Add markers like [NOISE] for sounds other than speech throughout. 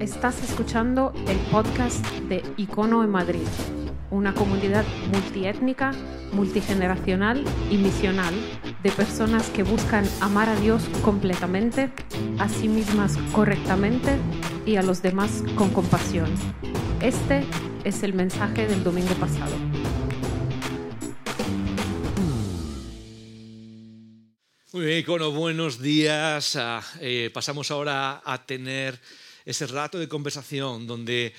Estás escuchando el podcast de Icono en Madrid, una comunidad multiétnica, multigeneracional y misional de personas que buscan amar a Dios completamente, a sí mismas correctamente y a los demás con compasión. Este es el mensaje del domingo pasado. Muy bien, Icono, buenos días. Ah, eh, pasamos ahora a tener ese rato de conversación donde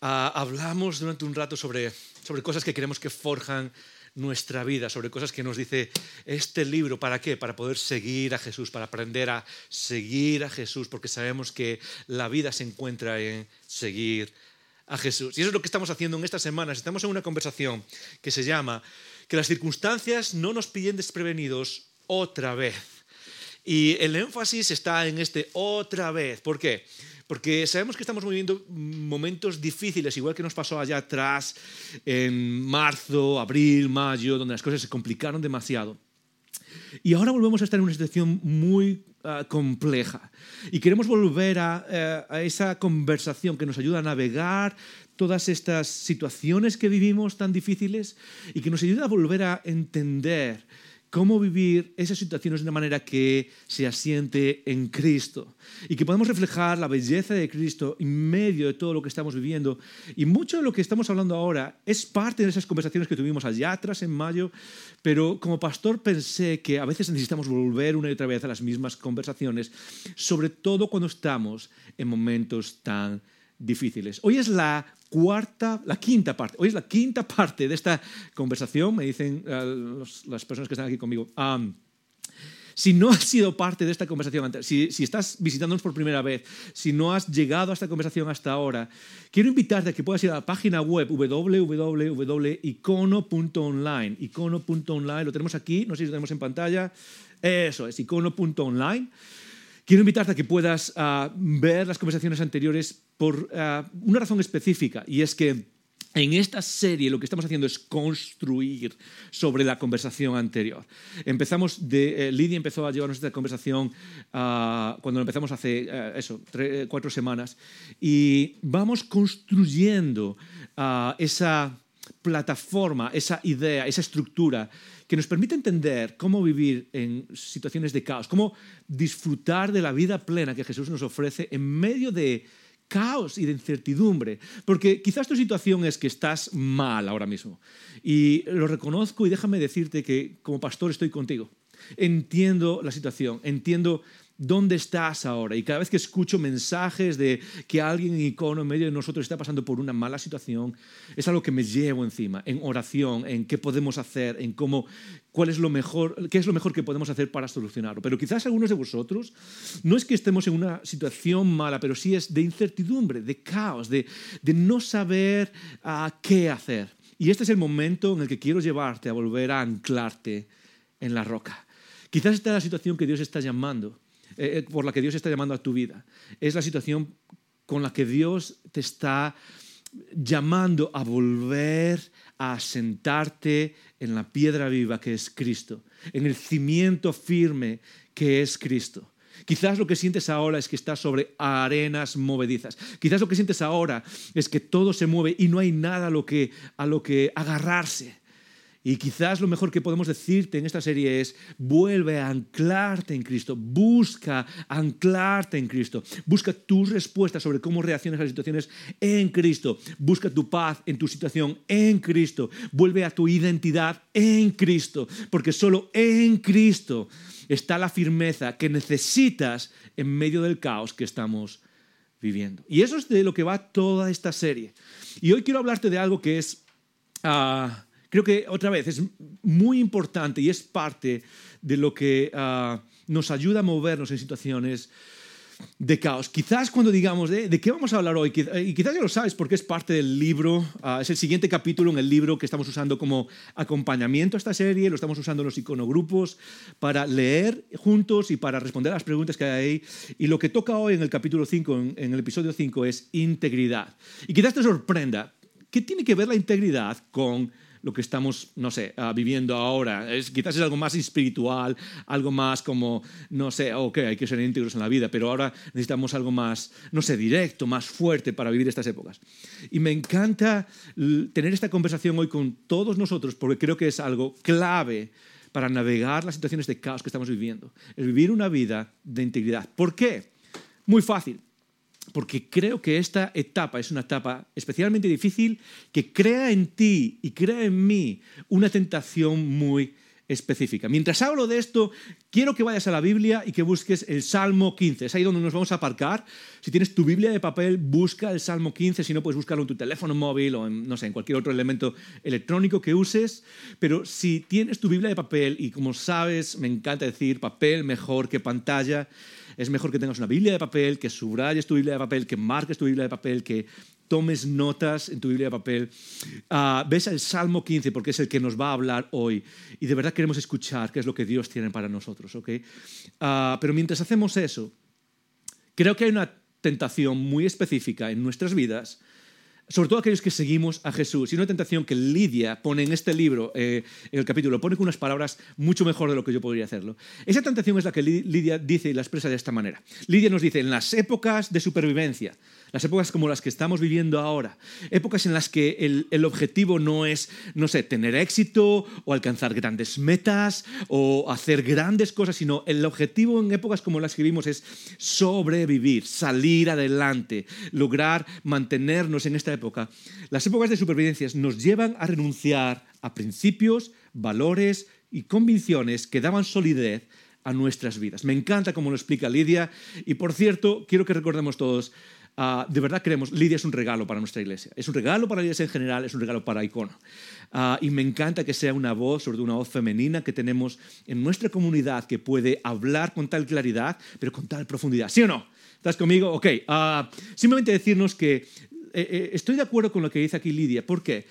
ah, hablamos durante un rato sobre, sobre cosas que queremos que forjan nuestra vida, sobre cosas que nos dice este libro. ¿Para qué? Para poder seguir a Jesús, para aprender a seguir a Jesús, porque sabemos que la vida se encuentra en seguir a Jesús. Y eso es lo que estamos haciendo en estas semanas. Estamos en una conversación que se llama Que las circunstancias no nos pillen desprevenidos otra vez. Y el énfasis está en este otra vez. ¿Por qué? Porque sabemos que estamos viviendo momentos difíciles, igual que nos pasó allá atrás en marzo, abril, mayo, donde las cosas se complicaron demasiado. Y ahora volvemos a estar en una situación muy uh, compleja. Y queremos volver uh, a, esa conversación que nos ayuda a navegar todas estas situaciones que vivimos tan difíciles y que nos ayuda a volver a entender cómo vivir esas situaciones de una manera que se asiente en Cristo y que podamos reflejar la belleza de Cristo en medio de todo lo que estamos viviendo. Y mucho de lo que estamos hablando ahora es parte de esas conversaciones que tuvimos allá atrás en mayo, pero como pastor pensé que a veces necesitamos volver una y otra vez a las mismas conversaciones, sobre todo cuando estamos en momentos tan difíciles. Hoy es la cuarta, la quinta parte, hoy es la quinta parte de esta conversación, me dicen los, las personas que están aquí conmigo. Si no has sido parte de esta conversación antes, si, estás visitándonos por primera vez, si no has llegado a esta conversación hasta ahora, quiero invitarte a que puedas ir a la página web www.icono.online. Icono.online, lo tenemos aquí, no sé si lo tenemos en pantalla. Eso es, icono.online. Quiero invitarte a que puedas uh, ver las conversaciones anteriores por uh, una razón específica, y es que en esta serie lo que estamos haciendo es construir sobre la conversación anterior. Empezamos de, eh, Lidia empezó a llevarnos esta conversación uh, cuando empezamos hace uh, eso, tres, cuatro semanas y vamos construyendo uh, esa plataforma, esa idea, esa estructura que nos permite entender cómo vivir en situaciones de caos, cómo disfrutar de la vida plena que Jesús nos ofrece en medio de caos y de incertidumbre. Porque quizás tu situación es que estás mal ahora mismo. Y lo reconozco y déjame decirte que como pastor estoy contigo. Entiendo la situación, entiendo ¿Dónde estás ahora? Y cada vez que escucho mensajes de que alguien en icono en medio de nosotros está pasando por una mala situación, es algo que me llevo encima, en oración, en qué podemos hacer, en cómo, cuál es lo mejor, qué es lo mejor que podemos hacer para solucionarlo. Pero quizás algunos de vosotros no es que estemos en una situación mala, pero sí es de incertidumbre, de caos, de, no saber uh, qué hacer. Y este es el momento en el que quiero llevarte a volver a anclarte en la roca. Quizás esta es la situación que Dios está llamando eh, por la que Dios está llamando a tu vida. Es la situación con la que Dios te está llamando a volver a sentarte en la piedra viva que es Cristo, en el cimiento firme que es Cristo. Quizás lo que sientes ahora es que estás sobre arenas movedizas. Quizás lo que sientes ahora es que todo se mueve y no hay nada a lo que agarrarse. Y quizás lo mejor que podemos decirte en esta serie es, vuelve a anclarte en Cristo, busca anclarte en Cristo, busca tus respuestas sobre cómo reaccionas a las situaciones en Cristo, busca tu paz en tu situación en Cristo, vuelve a tu identidad en Cristo, porque solo en Cristo está la firmeza que necesitas en medio del caos que estamos viviendo. Y eso es de lo que va toda esta serie. Y hoy quiero hablarte de algo que es... Uh, Creo que otra vez es muy importante y es parte de lo que uh, nos ayuda a movernos en situaciones de caos. Quizás cuando digamos de, de, qué vamos a hablar hoy, y quizás ya lo sabes porque es parte del libro, uh, es el siguiente capítulo en el libro que estamos usando como acompañamiento a esta serie, lo estamos usando en los iconogrupos para leer juntos y para responder a las preguntas que hay ahí. Y lo que toca hoy en el capítulo 5, en, en el episodio 5, es integridad. Y quizás te sorprenda, ¿qué tiene que ver la integridad con lo que estamos, no sé, ah, viviendo ahora. Es, quizás es algo más espiritual, algo más como, no sé, ok, hay que ser íntegros en la vida, pero ahora necesitamos algo más, no sé, directo, más fuerte para vivir estas épocas. Y me encanta tener esta conversación hoy con todos nosotros porque creo que es algo clave para navegar las situaciones de caos que estamos viviendo. El vivir una vida de integridad. ¿Por qué? Muy fácil porque creo que esta etapa es una etapa especialmente difícil que crea en ti y crea en mí una tentación muy específica. Mientras hablo de esto, quiero que vayas a la Biblia y que busques el Salmo 15. Es ahí donde nos vamos a aparcar. Si tienes tu Biblia de papel, busca el Salmo 15. Si no, puedes buscarlo en tu teléfono móvil o no sé, en cualquier otro elemento electrónico que uses. Pero si tienes tu Biblia de papel, y como sabes, me encanta decir papel mejor que pantalla, es mejor que tengas una Biblia de papel, que subrayes tu Biblia de papel, que marques tu Biblia de papel, que tomes notas en tu Biblia de papel. Uh, ves el Salmo 15 porque es el que nos va a hablar hoy y de verdad queremos escuchar qué es lo que Dios tiene para nosotros. ¿okay? Uh, pero mientras hacemos eso, creo que hay una tentación muy específica en nuestras vidas sobre todo aquellos que seguimos a Jesús. Y una tentación que Lidia pone en este libro, eh, en el capítulo, pone con unas palabras mucho mejor de lo que yo podría hacerlo. Esa tentación es la que Lidia dice y la expresa de esta manera. Lidia nos dice, en las épocas de supervivencia, las épocas como las que estamos viviendo ahora, épocas en las que el, el, objetivo no es, no sé, tener éxito o alcanzar grandes metas o hacer grandes cosas, sino el objetivo en épocas como las que vivimos es sobrevivir, salir adelante, lograr mantenernos en esta época. Las épocas de supervivencia nos llevan a renunciar a principios, valores y convicciones que daban solidez a nuestras vidas. Me encanta cómo lo explica Lidia y por cierto, quiero que recordemos todos, Uh, de verdad creemos, Lidia es un regalo para nuestra iglesia. Es un regalo para la iglesia en general, es un regalo para Icono. Uh, y me encanta que sea una voz, sobre todo una voz femenina que tenemos en nuestra comunidad que puede hablar con tal claridad, pero con tal profundidad. ¿Sí o no? ¿Estás conmigo? Ok. Uh, simplemente decirnos que eh, eh, estoy de acuerdo con lo que dice aquí Lidia. ¿Por qué?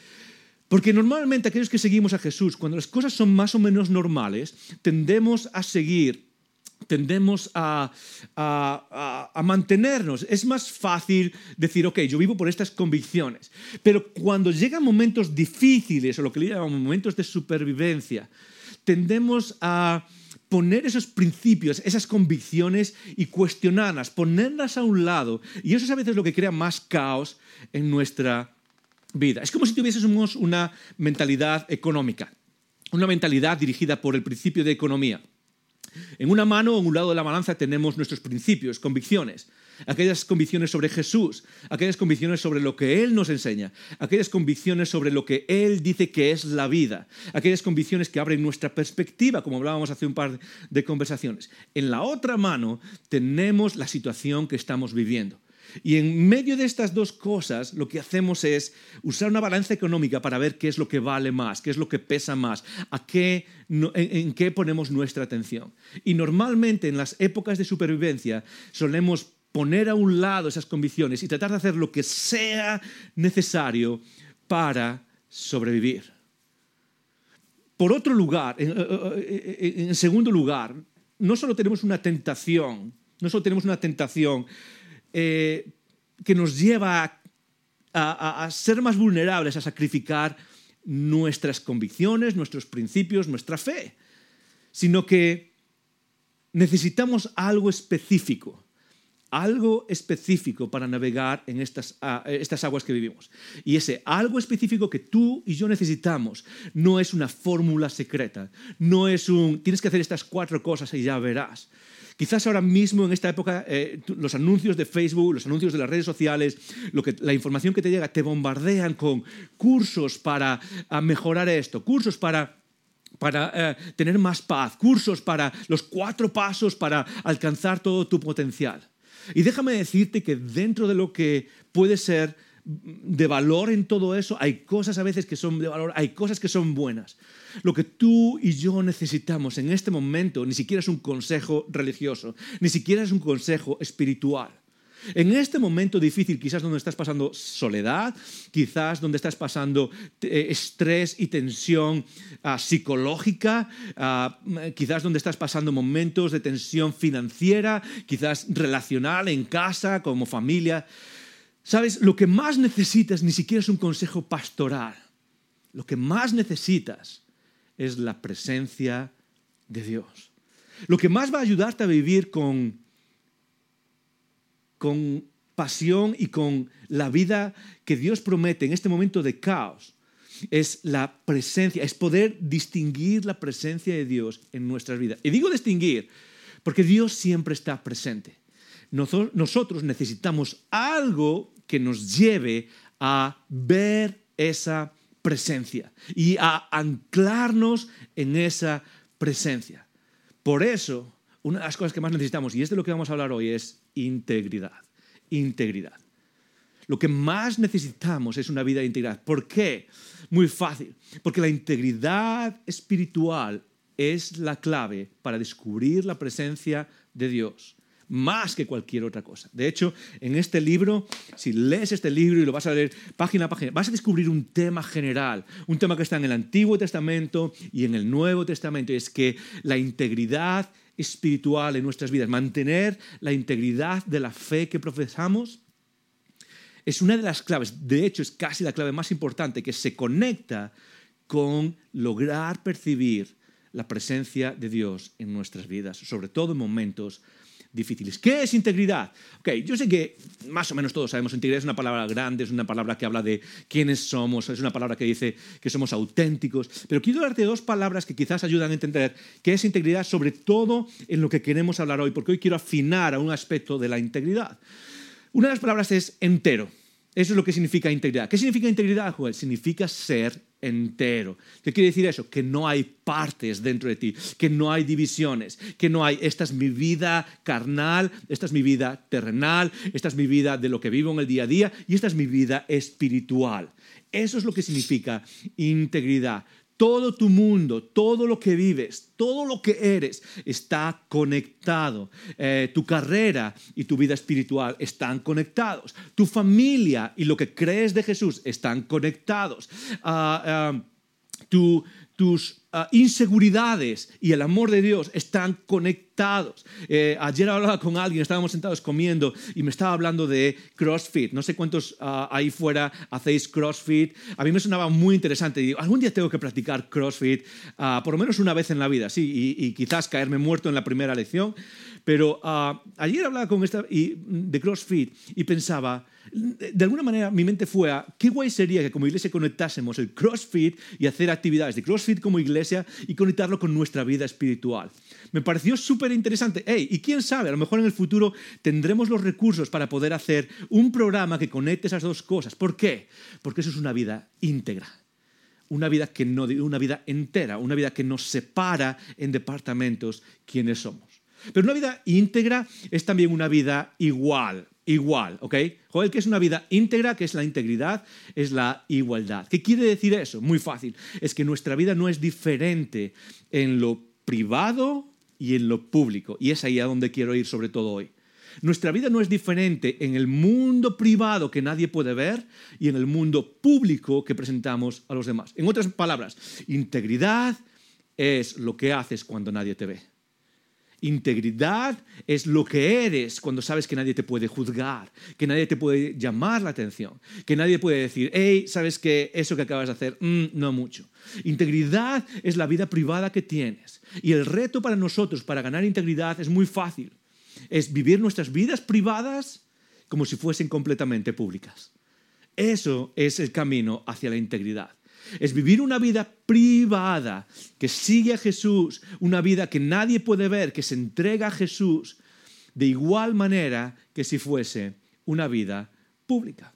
Porque normalmente aquellos que seguimos a Jesús, cuando las cosas son más o menos normales, tendemos a seguir tendemos a, mantenernos. Es más fácil decir, ok, yo vivo por estas convicciones. Pero cuando llegan momentos difíciles, o lo que le llamamos momentos de supervivencia, tendemos a poner esos principios, esas convicciones y cuestionarlas, ponerlas a un lado. Y eso es a veces lo que crea más caos en nuestra vida. Es como si tuviésemos una mentalidad económica, una mentalidad dirigida por el principio de economía. En una mano o en un lado de la balanza tenemos nuestros principios, convicciones, aquellas convicciones sobre Jesús, aquellas convicciones sobre lo que Él nos enseña, aquellas convicciones sobre lo que Él dice que es la vida, aquellas convicciones que abren nuestra perspectiva, como hablábamos hace un par de conversaciones. En la otra mano tenemos la situación que estamos viviendo. Y en medio de estas dos cosas, lo que hacemos es usar una balanza económica para ver qué es lo que vale más, qué es lo que pesa más, a qué, en, qué ponemos nuestra atención. Y normalmente en las épocas de supervivencia solemos poner a un lado esas convicciones y tratar de hacer lo que sea necesario para sobrevivir. Por otro lugar, en, en segundo lugar, no solo tenemos una tentación, no solo tenemos una tentación eh, que nos lleva a, ser más vulnerables, a sacrificar nuestras convicciones, nuestros principios, nuestra fe, sino que necesitamos algo específico, algo específico para navegar en estas, estas aguas que vivimos. Y ese algo específico que tú y yo necesitamos no es una fórmula secreta, no es un, tienes que hacer estas cuatro cosas y ya verás. Quizás ahora mismo, en esta época, eh, los anuncios de Facebook, los anuncios de las redes sociales, lo que, la información que te llega, te bombardean con cursos para mejorar esto, cursos para para eh, tener más paz, cursos para los cuatro pasos para alcanzar todo tu potencial. Y déjame decirte que dentro de lo que puede ser de valor en todo eso, hay cosas a veces que son de valor, hay cosas que son buenas. Lo que tú y yo necesitamos en este momento ni siquiera es un consejo religioso, ni siquiera es un consejo espiritual. En este momento difícil, quizás donde estás pasando soledad, quizás donde estás pasando eh, estrés y tensión ah, psicológica, ah, quizás donde estás pasando momentos de tensión financiera, quizás relacional en casa, como familia, sabes, lo que más necesitas ni siquiera es un consejo pastoral. lo que más necesitas es la presencia de Dios. Lo que más va a ayudarte a vivir con, con pasión y con la vida que Dios promete en este momento de caos es la presencia, es poder distinguir la presencia de Dios en nuestras vidas. Y digo distinguir porque Dios siempre está presente. Nosotros necesitamos algo que nos lleve a ver esa presencia y a anclarnos en esa presencia. Por eso, una de las cosas que más necesitamos, y es de lo que vamos a hablar hoy, es integridad. Integridad. Lo que más necesitamos es una vida de integridad. ¿Por qué? Muy fácil. Porque la integridad espiritual es la clave para descubrir la presencia de Dios más que cualquier otra cosa. De hecho, en este libro, si lees este libro y lo vas a leer página a página, vas a descubrir un tema general, un tema que está en el Antiguo Testamento y en el Nuevo Testamento, y es que la integridad espiritual en nuestras vidas, mantener la integridad de la fe que profesamos, es una de las claves, de hecho es casi la clave más importante, que se conecta con lograr percibir la presencia de Dios en nuestras vidas, sobre todo en momentos difíciles. ¿Qué es integridad? Ok, yo sé que más o menos todos sabemos, integridad es una palabra grande, es una palabra que habla de quiénes somos, es una palabra que dice que somos auténticos, pero quiero darte dos palabras que quizás ayudan a entender qué es integridad, sobre todo en lo que queremos hablar hoy, porque hoy quiero afinar a un aspecto de la integridad. Una de las palabras es entero. Eso es lo que significa integridad. ¿Qué significa integridad, Joel? Significa ser entero. ¿Qué quiere decir eso? Que no hay partes dentro de ti, que no hay divisiones, que no hay, esta es mi vida carnal, esta es mi vida terrenal, esta es mi vida de lo que vivo en el día a día y esta es mi vida espiritual. Eso es lo que significa integridad. Todo tu mundo, todo lo que vives, todo lo que eres está conectado. Eh, tu carrera y tu vida espiritual están conectados. Tu familia y lo que crees de Jesús están conectados. Ah, ah, tu, tus ah, inseguridades y el amor de Dios están conectados. Eh, ayer hablaba con alguien, estábamos sentados comiendo y me estaba hablando de CrossFit. No sé cuántos ah, ahí fuera hacéis CrossFit. A mí me sonaba muy interesante. Algún día tengo que practicar CrossFit, ah, por lo menos una vez en la vida, sí, y, y quizás caerme muerto en la primera lección. Pero ayer hablaba con esta y, de CrossFit y pensaba, de alguna manera mi mente fue a qué guay sería que como iglesia conectásemos el CrossFit y hacer actividades de CrossFit como iglesia y conectarlo con nuestra vida espiritual. Me pareció súper interesante. Hey, y quién sabe, a lo mejor en el futuro tendremos los recursos para poder hacer un programa que conecte esas dos cosas. ¿Por qué? Porque eso es una vida íntegra. Una vida, que no, una vida entera, una vida que nos separa en departamentos quiénes somos. Pero una vida íntegra es también una vida igual igual, ¿ok? Joel, ¿qué es una vida íntegra? ¿Qué es la integridad? Es la igualdad. ¿Qué quiere decir eso? Muy fácil. Es que nuestra vida no es diferente en lo privado y en lo público. Y es ahí a donde quiero ir sobre todo hoy. Nuestra vida no es diferente en el mundo privado que nadie puede ver y en el mundo público que presentamos a los demás. En otras palabras, integridad es lo que haces cuando nadie te ve. Integridad es lo que eres cuando sabes que nadie te puede juzgar, que nadie te puede llamar la atención, que nadie puede decir, hey, sabes que eso que acabas de hacer, mm, no mucho. Integridad es la vida privada que tienes. Y el reto para nosotros para ganar integridad es muy fácil. Es vivir nuestras vidas privadas como si fuesen completamente públicas. Eso es el camino hacia la integridad es vivir una vida privada que sigue a Jesús, una vida que nadie puede ver, que se entrega a Jesús, de igual manera que si fuese una vida pública.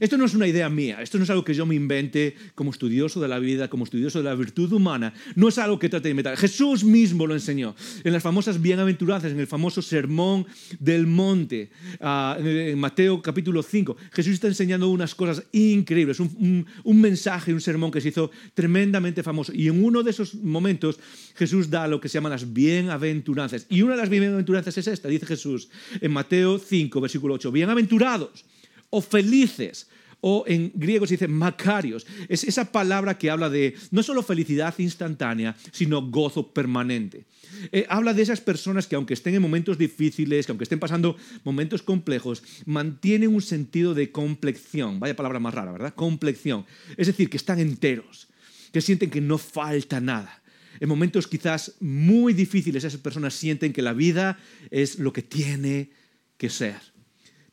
Esto no es una idea mía, esto no es algo que yo me invente como estudioso de la vida, como estudioso de la virtud humana, no es algo que trate de inventar. Jesús mismo lo enseñó en las famosas bienaventuranzas, en el famoso sermón del monte, ah, en Mateo capítulo 5. Jesús está enseñando unas cosas increíbles, un, mensaje, un sermón que se hizo tremendamente famoso. Y en uno de esos momentos Jesús da lo que se llaman las bienaventuranzas. Y una de las bienaventuranzas es esta, dice Jesús en Mateo 5, versículo 8, bienaventurados o felices, o en griego se dice macarios. Es esa palabra que habla de no solo felicidad instantánea, sino gozo permanente. Eh, habla de esas personas que aunque estén en momentos difíciles, que aunque estén pasando momentos complejos, mantienen un sentido de complexión. Vaya palabra más rara, ¿verdad? Complexión. Es decir, que están enteros, que sienten que no falta nada. En momentos quizás muy difíciles esas personas sienten que la vida es lo que tiene que ser.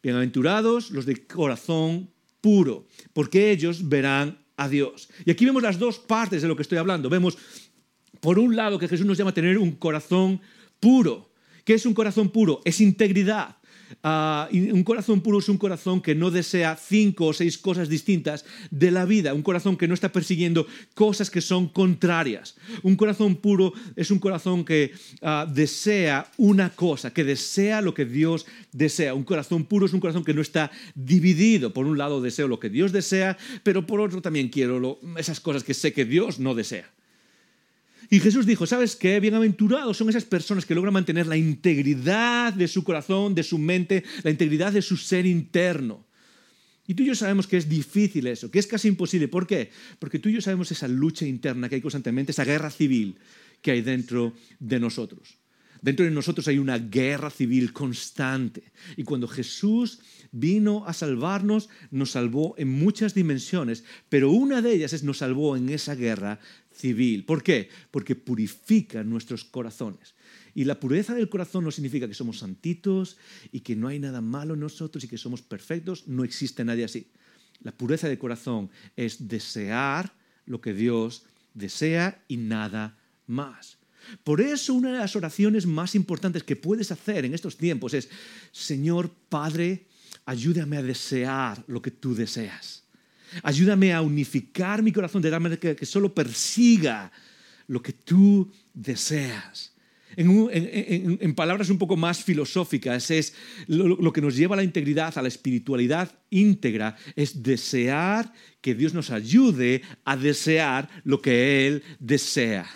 Bienaventurados los de corazón puro, porque ellos verán a Dios. Y aquí vemos las dos partes de lo que estoy hablando. Vemos, por un lado, que Jesús nos llama a tener un corazón puro. ¿Qué es un corazón puro? Es integridad. Ah, un corazón puro es un corazón que no desea cinco o seis cosas distintas de la vida, un corazón que no está persiguiendo cosas que son contrarias. Un corazón puro es un corazón que ah, desea una cosa, que desea lo que Dios desea. Un corazón puro es un corazón que no está dividido. Por un lado deseo lo que Dios desea, pero por otro también quiero esas cosas que sé que Dios no desea. Y Jesús dijo, ¿sabes qué? Bienaventurados son esas personas que logran mantener la integridad de su corazón, de su mente, la integridad de su ser interno. Y tú y yo sabemos que es difícil eso, que es casi imposible. ¿Por qué? Porque tú y yo sabemos esa lucha interna que hay constantemente, esa guerra civil que hay dentro de nosotros. Dentro de nosotros hay una guerra civil constante. Y cuando Jesús vino a salvarnos, nos salvó en muchas dimensiones, pero una de ellas es nos salvó en esa guerra civil. ¿Por qué? Porque purifica nuestros corazones. Y la pureza del corazón no significa que somos santitos y que no hay nada malo en nosotros y que somos perfectos. No existe nadie así. La pureza del corazón es desear lo que Dios desea y nada más. Por eso una de las oraciones más importantes que puedes hacer en estos tiempos es, Señor Padre, ayúdame a desear lo que tú deseas. Ayúdame a unificar mi corazón de manera que, que solo persiga lo que tú deseas. En, palabras un poco más filosóficas, es lo, que nos lleva a la integridad, a la espiritualidad íntegra, es desear que Dios nos ayude a desear lo que Él desea.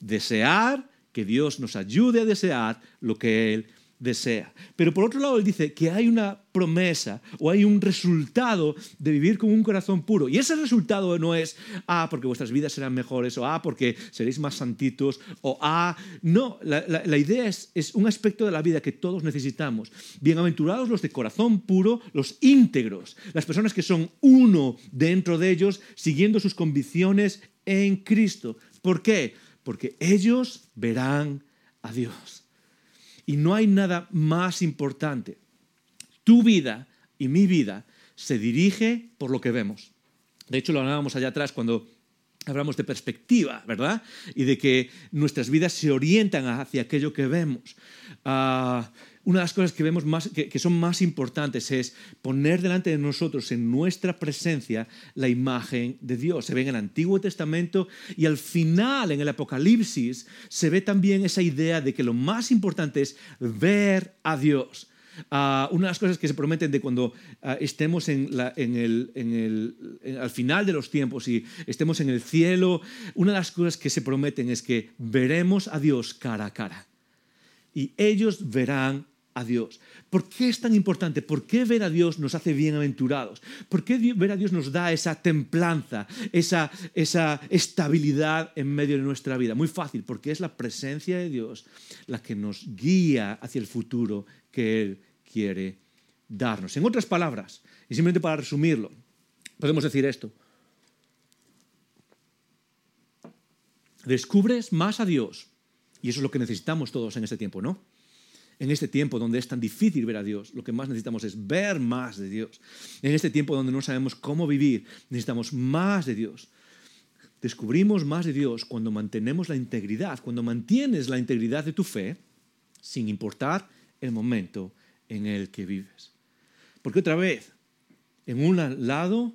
Desear que Dios nos ayude a desear lo que Él desea. Pero por otro lado, él dice que hay una promesa o hay un resultado de vivir con un corazón puro. Y ese resultado no es, ah, porque vuestras vidas serán mejores, o ah, porque seréis más santitos, o ah, no, la, idea es, es un aspecto de la vida que todos necesitamos. Bienaventurados los de corazón puro, los íntegros, las personas que son uno dentro de ellos, siguiendo sus convicciones en Cristo. ¿Por qué? Porque ellos verán a Dios. Y no hay nada más importante. Tu vida y mi vida se dirige por lo que vemos. De hecho, lo hablábamos allá atrás cuando hablamos de perspectiva, ¿verdad? Y de que nuestras vidas se orientan hacia aquello que vemos. Ah, una de las cosas que vemos más, que, son más importantes es poner delante de nosotros en nuestra presencia la imagen de Dios. Se ve en el Antiguo Testamento y al final, en el Apocalipsis, se ve también esa idea de que lo más importante es ver a Dios. Ah, una de las cosas que se prometen de cuando ah, estemos en al final de los tiempos y estemos en el cielo, una de las cosas que se prometen es que veremos a Dios cara a cara. Y ellos verán a Dios. ¿Por qué es tan importante? ¿Por qué ver a Dios nos hace bienaventurados? ¿Por qué ver a Dios nos da esa templanza, esa, esa estabilidad en medio de nuestra vida? Muy fácil, porque es la presencia de Dios la que nos guía hacia el futuro que Él quiere darnos. En otras palabras, y simplemente para resumirlo, podemos decir esto. Descubres más a Dios, y eso es lo que necesitamos todos en este tiempo, ¿no? En este tiempo donde es tan difícil ver a Dios, lo que más necesitamos es ver más de Dios. En este tiempo donde no sabemos cómo vivir, necesitamos más de Dios. Descubrimos más de Dios cuando mantenemos la integridad, cuando mantienes la integridad de tu fe, sin importar el momento en el que vives. Porque otra vez, en un lado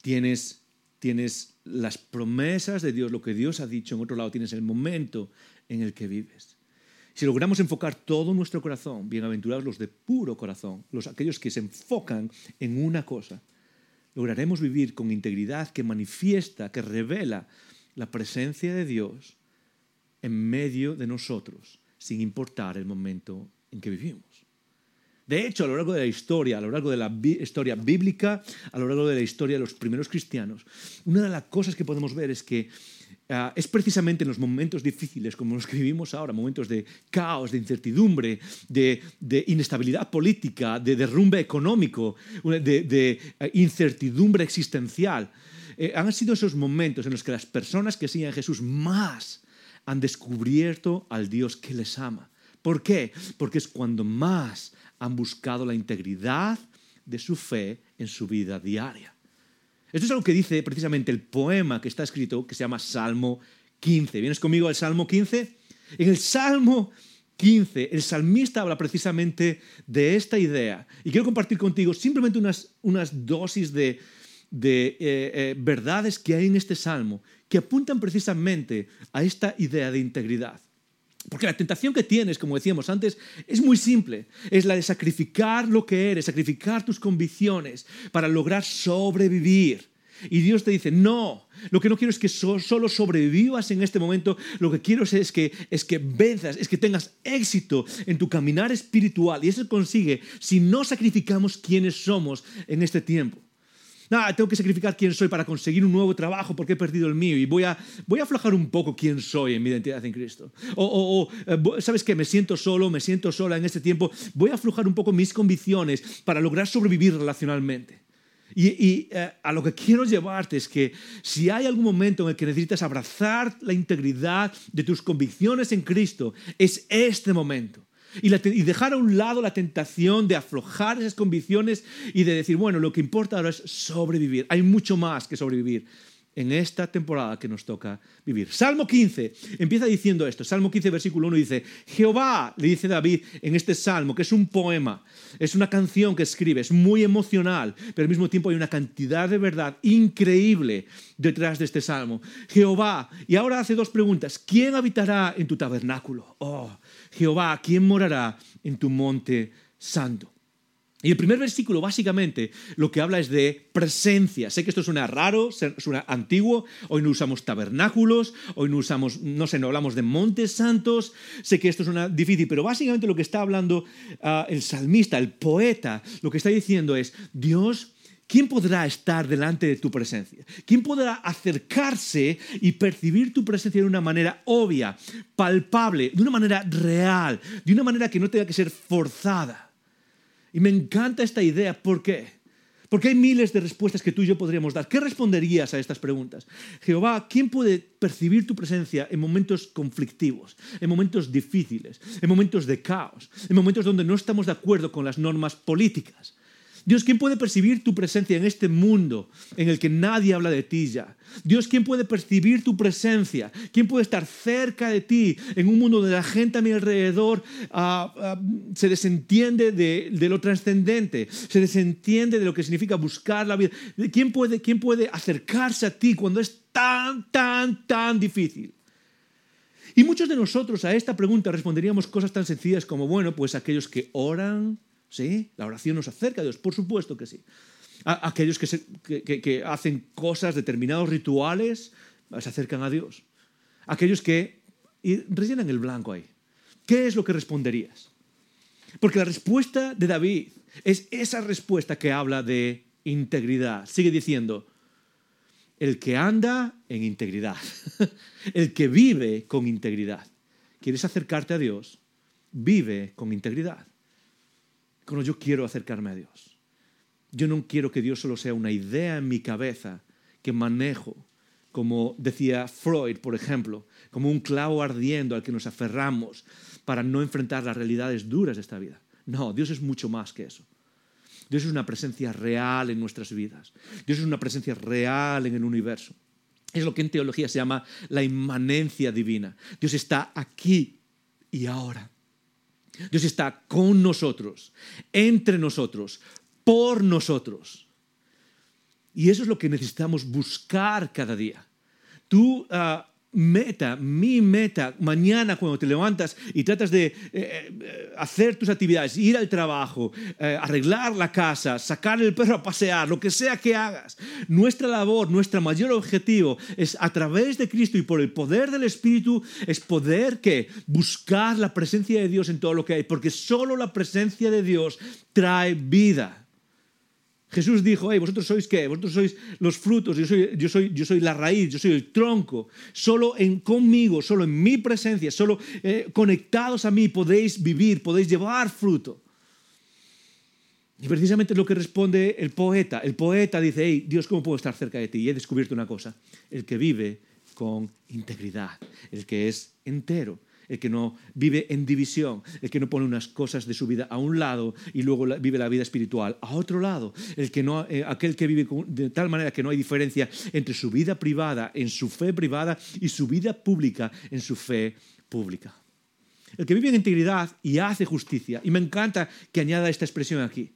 tienes, tienes las promesas de Dios, lo que Dios ha dicho, en otro lado tienes el momento en el que vives. Si logramos enfocar todo nuestro corazón, bienaventurados los de puro corazón, los aquellos que se enfocan en una cosa, lograremos vivir con integridad que manifiesta, que revela la presencia de Dios en medio de nosotros, sin importar el momento en que vivimos. De hecho, a lo largo de la historia, a lo largo de la historia bíblica, a lo largo de la historia de los primeros cristianos, una de las cosas que podemos ver es que Ah, es precisamente en los momentos difíciles como los que vivimos ahora, momentos de caos, de incertidumbre, de, inestabilidad política, de derrumbe económico, de, eh, incertidumbre existencial, eh, han sido esos momentos en los que las personas que siguen a Jesús más han descubierto al Dios que les ama. ¿Por qué? Porque es cuando más han buscado la integridad de su fe en su vida diaria. Esto es algo que dice precisamente el poema que está escrito, que se llama Salmo 15. ¿Vienes conmigo al Salmo 15? En el Salmo 15, el salmista habla precisamente de esta idea. Y quiero compartir contigo simplemente unas, unas dosis de, de eh, eh, verdades que hay en este salmo que apuntan precisamente a esta idea de integridad. Porque la tentación que tienes, como decíamos antes, es muy simple. Es la de sacrificar lo que eres, sacrificar tus convicciones para lograr sobrevivir. Y Dios te dice, no, lo que no quiero es que solo sobrevivas en este momento, lo que quiero es que, es que venzas, es que tengas éxito en tu caminar espiritual. Y eso consigue si no sacrificamos quiénes somos en este tiempo. Nada, tengo que sacrificar quién soy para conseguir un nuevo trabajo porque he perdido el mío y voy a, voy a aflojar un poco quién soy en mi identidad en Cristo. O, eh, ¿sabes qué? Me siento solo, me siento sola en este tiempo. Voy a aflojar un poco mis convicciones para lograr sobrevivir relacionalmente. Y, eh, a lo que quiero llevarte es que si hay algún momento en el que necesitas abrazar la integridad de tus convicciones en Cristo, es este momento. Y, dejar a un lado la tentación de aflojar esas convicciones y de decir, bueno, lo que importa ahora es sobrevivir. Hay mucho más que sobrevivir en esta temporada que nos toca vivir. Salmo 15 empieza diciendo esto. Salmo 15, versículo 1 dice, Jehová, le dice David en este salmo, que es un poema, es una canción que escribe, es muy emocional, pero al mismo tiempo hay una cantidad de verdad increíble detrás de este salmo. Jehová, y ahora hace dos preguntas. ¿Quién habitará en tu tabernáculo? Oh, Jehová, ¿quién morará en tu monte santo? Y el primer versículo básicamente lo que habla es de presencia. Sé que esto suena raro, suena antiguo, hoy no usamos tabernáculos, hoy no usamos, no sé, no hablamos de montes santos, sé que esto suena difícil, pero básicamente lo que está hablando ah, el salmista, el poeta, lo que está diciendo es, Dios, ¿quién podrá estar delante de tu presencia? ¿Quién podrá acercarse y percibir tu presencia de una manera obvia, palpable, de una manera real, de una manera que no tenga que ser forzada? Y me encanta esta idea. ¿Por qué? Porque hay miles de respuestas que tú y yo podríamos dar. ¿Qué responderías a estas preguntas? Jehová, ¿quién puede percibir tu presencia en momentos conflictivos, en momentos difíciles, en momentos de caos, en momentos donde no estamos de acuerdo con las normas políticas? Dios, ¿quién puede percibir tu presencia en este mundo en el que nadie habla de ti ya? Dios, ¿quién puede percibir tu presencia? ¿Quién puede estar cerca de ti en un mundo donde la gente a mi alrededor ah, ah, se desentiende de, lo trascendente, se desentiende de lo que significa buscar la vida? ¿Quién puede, ¿Quién puede acercarse a ti cuando es tan, tan, tan difícil? Y muchos de nosotros a esta pregunta responderíamos cosas tan sencillas como, bueno, pues aquellos que oran, ¿Sí? La oración nos acerca a Dios, por supuesto que sí. aquellos que, hacen cosas, determinados rituales, se acercan a Dios. Aquellos que rellenan el blanco ahí. ¿Qué es lo que responderías? Porque la respuesta de David es esa respuesta que habla de integridad. Sigue diciendo, el que anda en integridad, [LAUGHS] el que vive con integridad. ¿Quieres acercarte a Dios? Vive con integridad cuando yo quiero acercarme a Dios. Yo no quiero que Dios solo sea una idea en mi cabeza que manejo, como decía Freud, por ejemplo, como un clavo ardiendo al que nos aferramos para no enfrentar las realidades duras de esta vida. No, Dios es mucho más que eso. Dios es una presencia real en nuestras vidas. Dios es una presencia real en el universo. Es lo que en teología se llama la inmanencia divina. Dios está aquí y ahora. Dios está con nosotros, entre nosotros, por nosotros. Y eso es lo que necesitamos buscar cada día. Tú ah, meta, mi meta, mañana cuando te levantas y tratas de eh, eh, hacer tus actividades, ir al trabajo, eh, arreglar la casa, sacar el perro a pasear, lo que sea que hagas, nuestra labor, nuestro mayor objetivo es a través de Cristo y por el poder del Espíritu, es poder que buscar la presencia de Dios en todo lo que hay, porque solo la presencia de Dios trae vida. Jesús dijo, hey, vosotros sois qué? Vosotros sois los frutos, yo soy, yo soy, yo soy la raíz, yo soy el tronco. Solo en conmigo, solo en mi presencia, solo eh, conectados a mí podéis vivir, podéis llevar fruto. Y precisamente es lo que responde el poeta. El poeta dice, hey, Dios, ¿cómo puedo estar cerca de ti? Y he descubierto una cosa, el que vive con integridad, el que es entero, el que no vive en división, el que no pone unas cosas de su vida a un lado y luego vive la vida espiritual a otro lado, el que no, eh, aquel que vive de tal manera que no hay diferencia entre su vida privada, en su fe privada y su vida pública, en su fe pública. El que vive en integridad y hace justicia. Y me encanta que añada esta expresión aquí.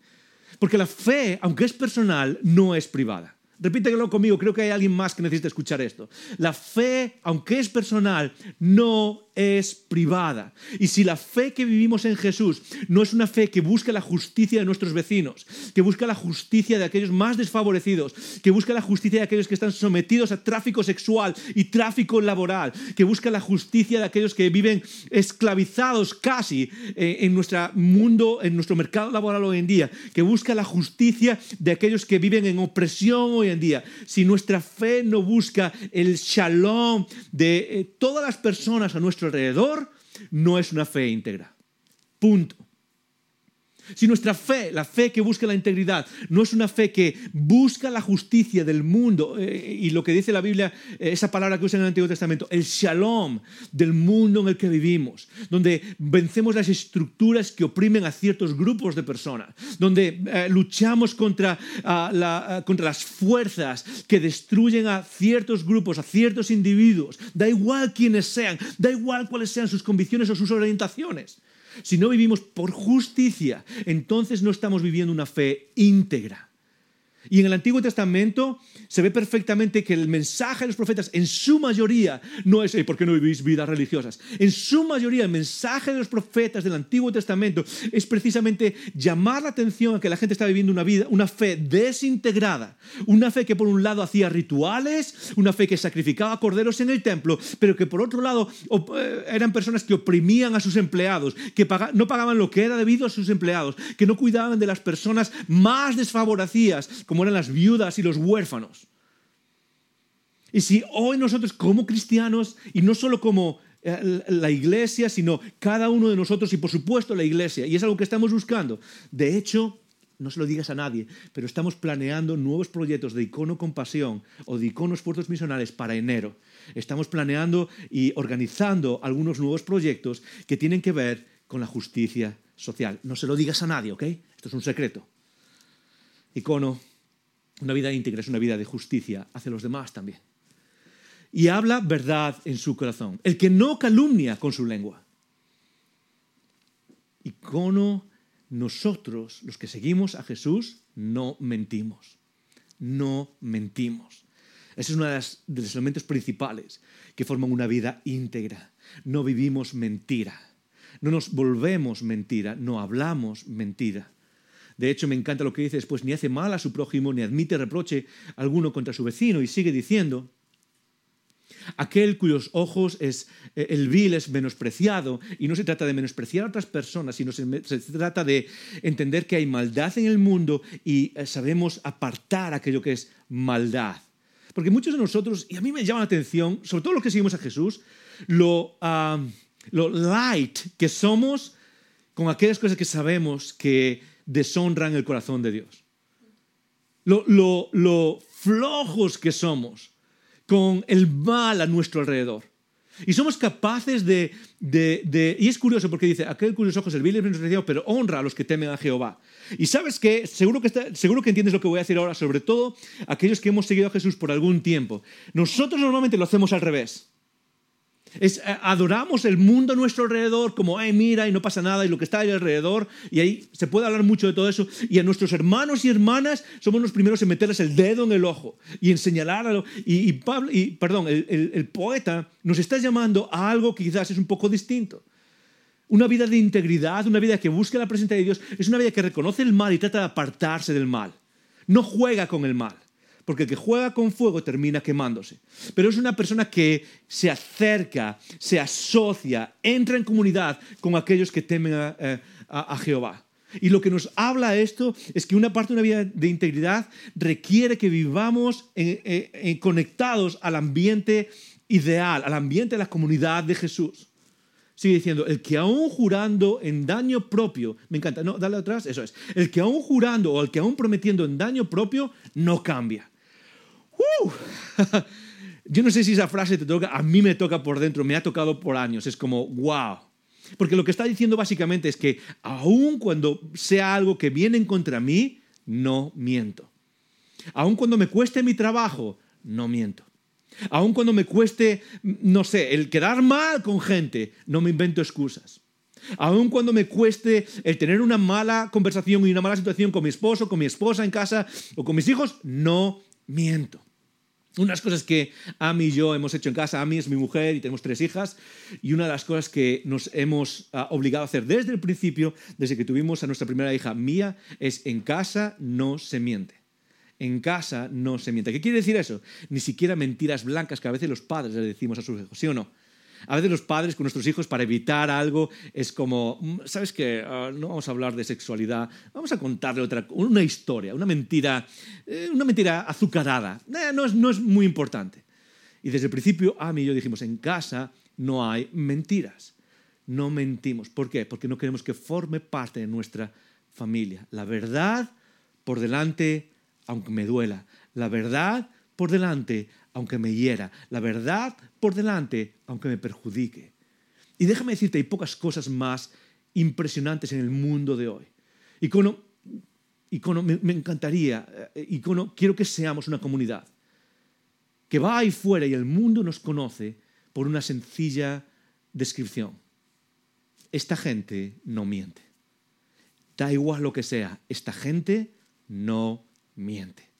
Porque la fe, aunque es personal, no es privada. Repítelo conmigo, creo que hay alguien más que necesita escuchar esto. La fe, aunque es personal, no es privada. Y si la fe que vivimos en Jesús no es una fe que busca la justicia de nuestros vecinos, que busca la justicia de aquellos más desfavorecidos, que busca la justicia de aquellos que están sometidos a tráfico sexual y tráfico laboral, que busca la justicia de aquellos que viven esclavizados casi eh, en nuestro mundo, en nuestro mercado laboral hoy en día, que busca la justicia de aquellos que viven en opresión hoy en día, si nuestra fe no busca el shalom de eh, todas las personas a nuestro alrededor no es una fe íntegra. Punto. Si nuestra fe, la fe que busca la integridad, no es una fe que busca la justicia del mundo, eh, y lo que dice la Biblia, eh, esa palabra que usa en el Antiguo Testamento, el shalom del mundo en el que vivimos, donde vencemos las estructuras que oprimen a ciertos grupos de personas, donde eh, luchamos contra, ah, contra las fuerzas que destruyen a ciertos grupos, a ciertos individuos, da igual quiénes sean, da igual cuáles sean sus convicciones o sus orientaciones. Si no vivimos por justicia, entonces no estamos viviendo una fe íntegra. Y en el Antiguo Testamento se ve perfectamente que el mensaje de los profetas en su mayoría no es, ¿por qué no vivís vidas religiosas? En su mayoría el mensaje de los profetas del Antiguo Testamento es precisamente llamar la atención a que la gente está viviendo una vida, una fe desintegrada, una fe que por un lado hacía rituales, una fe que sacrificaba corderos en el templo, pero que por otro lado eh, eran personas que oprimían a sus empleados, que no pagaban lo que era debido a sus empleados, que no cuidaban de las personas más desfavorecidas, como eran las viudas y los huérfanos. Y si hoy nosotros como cristianos, y no solo como eh, la iglesia, sino cada uno de nosotros y por supuesto la iglesia, y es algo que estamos buscando, de hecho, no se lo digas a nadie, pero estamos planeando nuevos proyectos de icono compasión o de icono esfuerzos misionales para enero. Estamos planeando y organizando algunos nuevos proyectos que tienen que ver con la justicia social. No se lo digas a nadie, ¿ok? Esto es un secreto. Icono una vida íntegra es una vida de justicia hacia los demás también. Y habla verdad en su corazón. El que no calumnia con su lengua. Y cono nosotros, los que seguimos a Jesús, no mentimos. No mentimos. Ese es uno de, de los elementos principales que forman una vida íntegra. No vivimos mentira. No nos volvemos mentira. No hablamos mentira. De hecho, me encanta lo que dice después, ni hace mal a su prójimo, ni admite reproche alguno contra su vecino, y sigue diciendo, aquel cuyos ojos es eh, el vil es menospreciado, y no se trata de menospreciar a otras personas, sino se, trata de entender que hay maldad en el mundo y eh, sabemos apartar aquello que es maldad. Porque muchos de nosotros, y a mí me llama la atención, sobre todo los que seguimos a Jesús, lo, lo light que somos con aquellas cosas que sabemos que deshonran el corazón de Dios. Lo, flojos que somos con el mal a nuestro alrededor. Y somos capaces de, Y es curioso porque dice, aquel cuyos ojos el vil es menospreciado, pero honra a los que temen a Jehová. Y sabes que seguro, que seguro que entiendes lo que voy a decir ahora, sobre todo aquellos que hemos seguido a Jesús por algún tiempo. Nosotros normalmente lo hacemos al revés. Es, eh, adoramos el mundo a nuestro alrededor como, ay, mira, y no pasa nada, y lo que está ahí alrededor, y ahí se puede hablar mucho de todo eso. Y a nuestros hermanos y hermanas somos los primeros en meterles el dedo en el ojo y en señalarlo. Y, y, Pablo, y perdón, el, el poeta nos está llamando a algo que quizás es un poco distinto. Una vida de integridad, una vida que busca la presencia de Dios, es una vida que reconoce el mal y trata de apartarse del mal. No juega con el mal porque el que juega con fuego termina quemándose. Pero es una persona que se acerca, se asocia, entra en comunidad con aquellos que temen a, eh, Jehová. Y lo que nos habla esto es que una parte de una vida de integridad requiere que vivamos conectados al ambiente ideal, al ambiente de la comunidad de Jesús. sigue diciendo, el que aún jurando en daño propio, me encanta, no, dale atrás, eso es, el que aún jurando o el que aún prometiendo en daño propio, no cambia. ¡Uh! [LAUGHS] Yo no sé si esa frase te toca, a mí me toca por dentro, me ha tocado por años, es como, wow. Porque lo que está diciendo básicamente es que aun cuando sea algo que viene contra mí, no miento. Aun cuando me cueste mi trabajo, no miento. Aun cuando me cueste, no sé, el quedar mal con gente, no me invento excusas. Aun cuando me cueste el tener una mala conversación y una mala situación con mi esposo, con mi esposa en casa o con mis hijos, no miento. Unas cosas que Ami y yo hemos hecho en casa, Ami es mi mujer y tenemos tres hijas, y una de las cosas que nos hemos ah, obligado a hacer desde el principio, desde que tuvimos a nuestra primera hija, Mía, es en casa no se miente en casa no se miente. ¿Qué quiere decir eso? Ni siquiera mentiras blancas que a veces los padres le decimos a sus hijos, ¿sí o no? A veces los padres con nuestros hijos para evitar algo es como, mm, ¿sabes qué? Ah, no vamos a hablar de sexualidad, vamos a contarle otra, una historia, una mentira, eh, una mentira azucarada. Eh, no, es, no es muy importante. Y desde el principio, Ami y yo dijimos, en casa no hay mentiras. No mentimos. ¿Por qué? Porque no queremos que forme parte de nuestra familia. La verdad por delante aunque me duela. La verdad por delante, aunque me hiera. La verdad por delante, aunque me perjudique. Y déjame decirte, hay pocas cosas más impresionantes en el mundo de hoy. Icono, icono me, me encantaría, eh, icono, quiero que seamos una comunidad que va ahí fuera y el mundo nos conoce por una sencilla descripción. Esta gente no miente. Da igual lo que sea, esta gente no miente.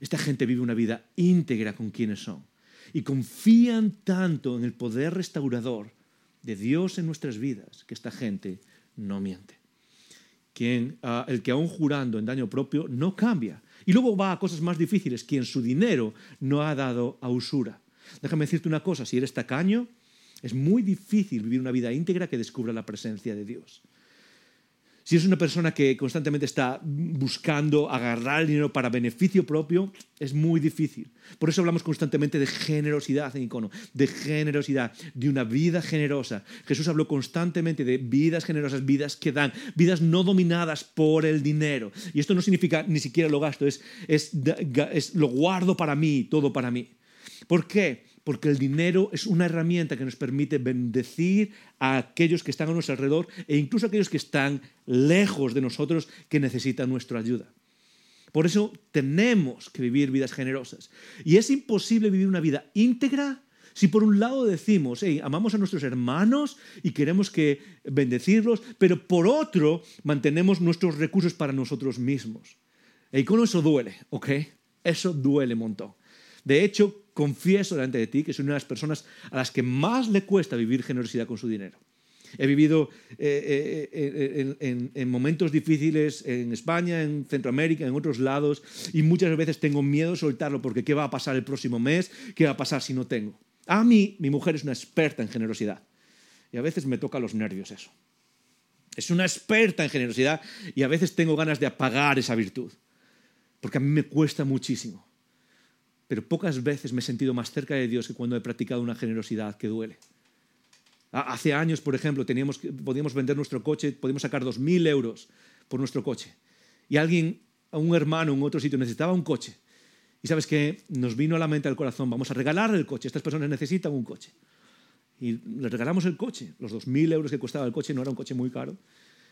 Esta gente vive una vida íntegra con quienes son y confían tanto en el poder restaurador de Dios en nuestras vidas que esta gente no miente. Quien, ah, el que aún jurando en daño propio no cambia. Y luego va a cosas más difíciles, quien su dinero no ha dado a usura. Déjame decirte una cosa, si eres tacaño, es muy difícil vivir una vida íntegra que descubra la presencia de Dios. Si es una persona que constantemente está buscando agarrar el dinero para beneficio propio, es muy difícil. Por eso hablamos constantemente de generosidad en icono, de generosidad, de una vida generosa. Jesús habló constantemente de vidas generosas, vidas que dan, vidas no dominadas por el dinero. Y esto no significa ni siquiera lo gasto, es, es, lo guardo para mí, todo para mí. ¿Por qué? Porque el dinero es una herramienta que nos permite bendecir a aquellos que están a nuestro alrededor e incluso a aquellos que están lejos de nosotros que necesitan nuestra ayuda. Por eso tenemos que vivir vidas generosas. Y es imposible vivir una vida íntegra si por un lado decimos, hey, amamos a nuestros hermanos y queremos que bendecirlos, pero por otro mantenemos nuestros recursos para nosotros mismos. Y con eso duele, ¿ok? Eso duele un montón. De hecho, confieso delante de ti que soy una de las personas a las que más le cuesta vivir generosidad con su dinero. He vivido eh, eh, eh, en, momentos difíciles en España, en Centroamérica, en otros lados, y muchas veces tengo miedo de soltarlo porque ¿qué va a pasar el próximo mes? ¿Qué va a pasar si no tengo? A mí, mi mujer es una experta en generosidad, y a veces me toca los nervios eso. Es una experta en generosidad y a veces tengo ganas de apagar esa virtud, porque a mí me cuesta muchísimo pero pocas veces me he sentido más cerca de Dios que cuando he practicado una generosidad que duele. Hace años, por ejemplo, teníamos, podíamos vender nuestro coche, podíamos sacar 2.000 euros por nuestro coche. Y alguien, un hermano en otro sitio, necesitaba un coche. Y sabes que nos vino a la mente al corazón, vamos a regalarle el coche, estas personas necesitan un coche. Y le regalamos el coche, los 2.000 euros que costaba el coche, no era un coche muy caro,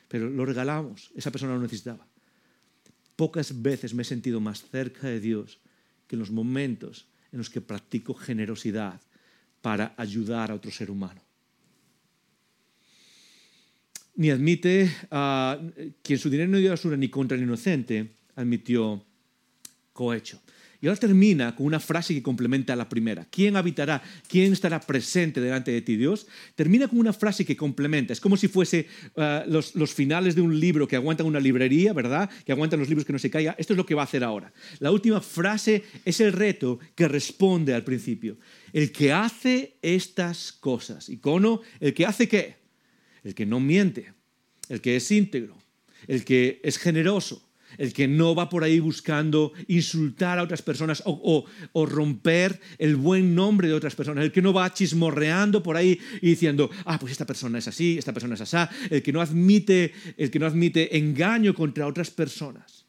pero lo regalamos, esa persona lo necesitaba. Pocas veces me he sentido más cerca de Dios que en los momentos en los que practico generosidad para ayudar a otro ser humano. Ni admite a quien su dinero no dio basura ni contra el inocente, admitió cohecho. Y ahora termina con una frase que complementa la primera. ¿Quién habitará? ¿Quién estará presente delante de ti, Dios? Termina con una frase que complementa. Es como si fuese eh, los, finales de un libro que aguantan una librería, ¿verdad? Que aguantan los libros que no se caigan. Esto es lo que va a hacer ahora. La última frase es el reto que responde al principio. El que hace estas cosas. Icono, ¿el que hace qué? El que no miente, el que es íntegro, el que es generoso, el que no va por ahí buscando insultar a otras personas o, romper el buen nombre de otras personas, el que no va chismorreando por ahí y diciendo, ah, pues esta persona es así, esta persona es así, el que no admite, el que no admite engaño contra otras personas.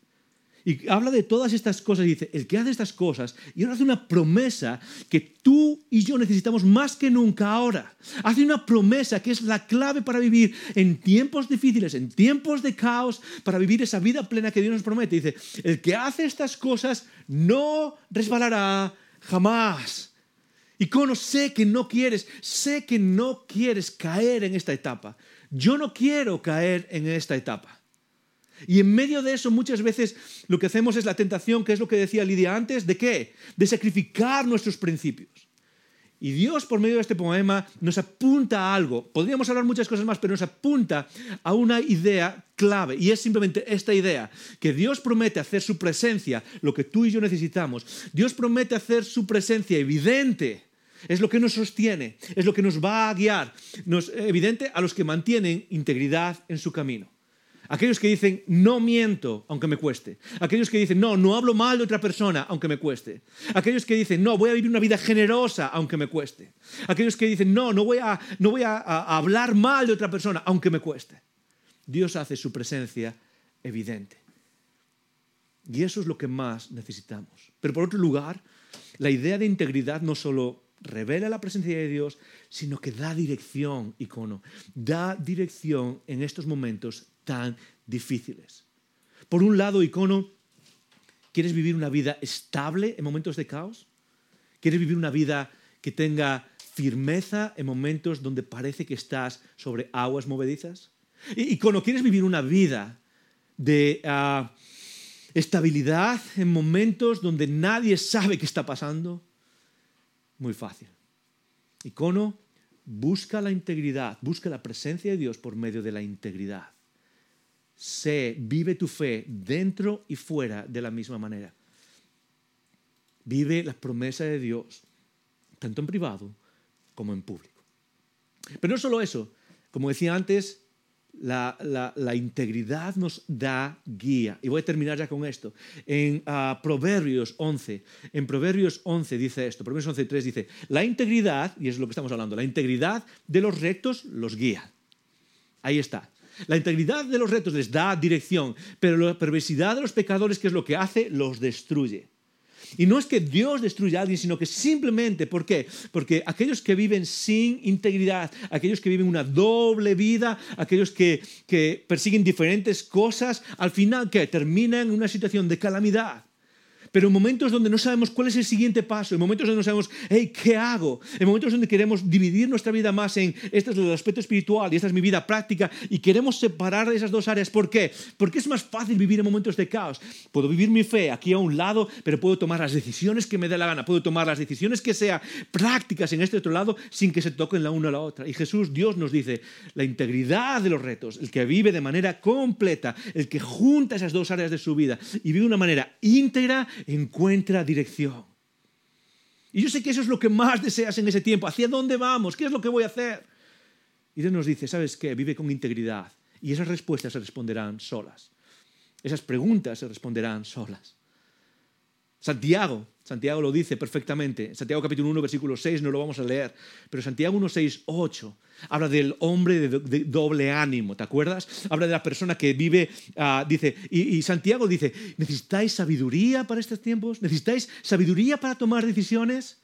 Y habla de todas estas cosas y dice, el que hace estas cosas, y ahora hace una promesa que tú y yo necesitamos más que nunca ahora. Hace una promesa que es la clave para vivir en tiempos difíciles, en tiempos de caos, para vivir esa vida plena que Dios nos promete. Dice, el que hace estas cosas no resbalará jamás. Y como sé que no quieres, sé que no quieres caer en esta etapa. Yo no quiero caer en esta etapa. Y en medio de eso muchas veces lo que hacemos es la tentación, que es lo que decía Lidia antes, ¿de qué? De sacrificar nuestros principios. Y Dios por medio de este poema nos apunta a algo. Podríamos hablar muchas cosas más, pero nos apunta a una idea clave. Y es simplemente esta idea, que Dios promete hacer su presencia, lo que tú y yo necesitamos. Dios promete hacer su presencia evidente. Es lo que nos sostiene, es lo que nos va a guiar. Nos, evidente a los que mantienen integridad en su camino. Aquellos que dicen, no miento, aunque me cueste. Aquellos que dicen, no, no hablo mal de otra persona, aunque me cueste. Aquellos que dicen, no, voy a vivir una vida generosa, aunque me cueste. Aquellos que dicen, no, no voy a, no voy a, hablar mal de otra persona, aunque me cueste. Dios hace su presencia evidente. Y eso es lo que más necesitamos. Pero por otro lugar, la idea de integridad no solo revela la presencia de Dios, sino que da dirección, icono. Da dirección en estos momentos tan difíciles. Por un lado, icono, ¿quieres vivir una vida estable en momentos de caos? ¿Quieres vivir una vida que tenga firmeza en momentos donde parece que estás sobre aguas movedizas? Icono, ¿quieres vivir una vida de ah, estabilidad en momentos donde nadie sabe qué está pasando? Muy fácil. Icono, busca la integridad, busca la presencia de Dios por medio de la integridad sé, vive tu fe dentro y fuera de la misma manera. Vive la promesa de Dios, tanto en privado como en público. Pero no solo eso, como decía antes, la, integridad nos da guía. Y voy a terminar ya con esto. En ah, Proverbios 11, en Proverbios 11 dice esto, Proverbios 11, 3 dice, la integridad, y es lo que estamos hablando, la integridad de los rectos los guía. Ahí está. La integridad de los retos les da dirección, pero la perversidad de los pecadores, ¿qué es lo que hace? Los destruye. Y no es que Dios destruya a alguien, sino que simplemente, ¿por qué? Porque aquellos que viven sin integridad, aquellos que viven una doble vida, aquellos que, que persiguen diferentes cosas, al final, ¿qué? Terminan en una situación de calamidad. Pero en momentos donde no sabemos cuál es el siguiente paso, en momentos donde no sabemos, hey, ¿qué hago? En momentos donde queremos dividir nuestra vida más en, este es el aspecto espiritual y esta es mi vida práctica, y queremos separar esas dos áreas. ¿Por qué? Porque es más fácil vivir en momentos de caos. Puedo vivir mi fe aquí a un lado, pero puedo tomar las decisiones que me dé la gana, puedo tomar las decisiones que sean prácticas en este otro lado sin que se toquen la una a la otra. Y Jesús, Dios nos dice, la integridad de los retos, el que vive de manera completa, el que junta esas dos áreas de su vida y vive de una manera íntegra, encuentra dirección. Y yo sé que eso es lo que más deseas en ese tiempo. ¿Hacia dónde vamos? ¿Qué es lo que voy a hacer? Y Dios nos dice, ¿sabes qué? Vive con integridad. Y esas respuestas se responderán solas. Esas preguntas se responderán solas. Santiago, Santiago lo dice perfectamente. Santiago capítulo 1, versículo 6, no lo vamos a leer, pero Santiago 1, 6, 8 habla del hombre de, doble ánimo, ¿te acuerdas? Habla de la persona que vive, ah, dice, y, Santiago dice, ¿necesitáis sabiduría para estos tiempos? ¿Necesitáis sabiduría para tomar decisiones?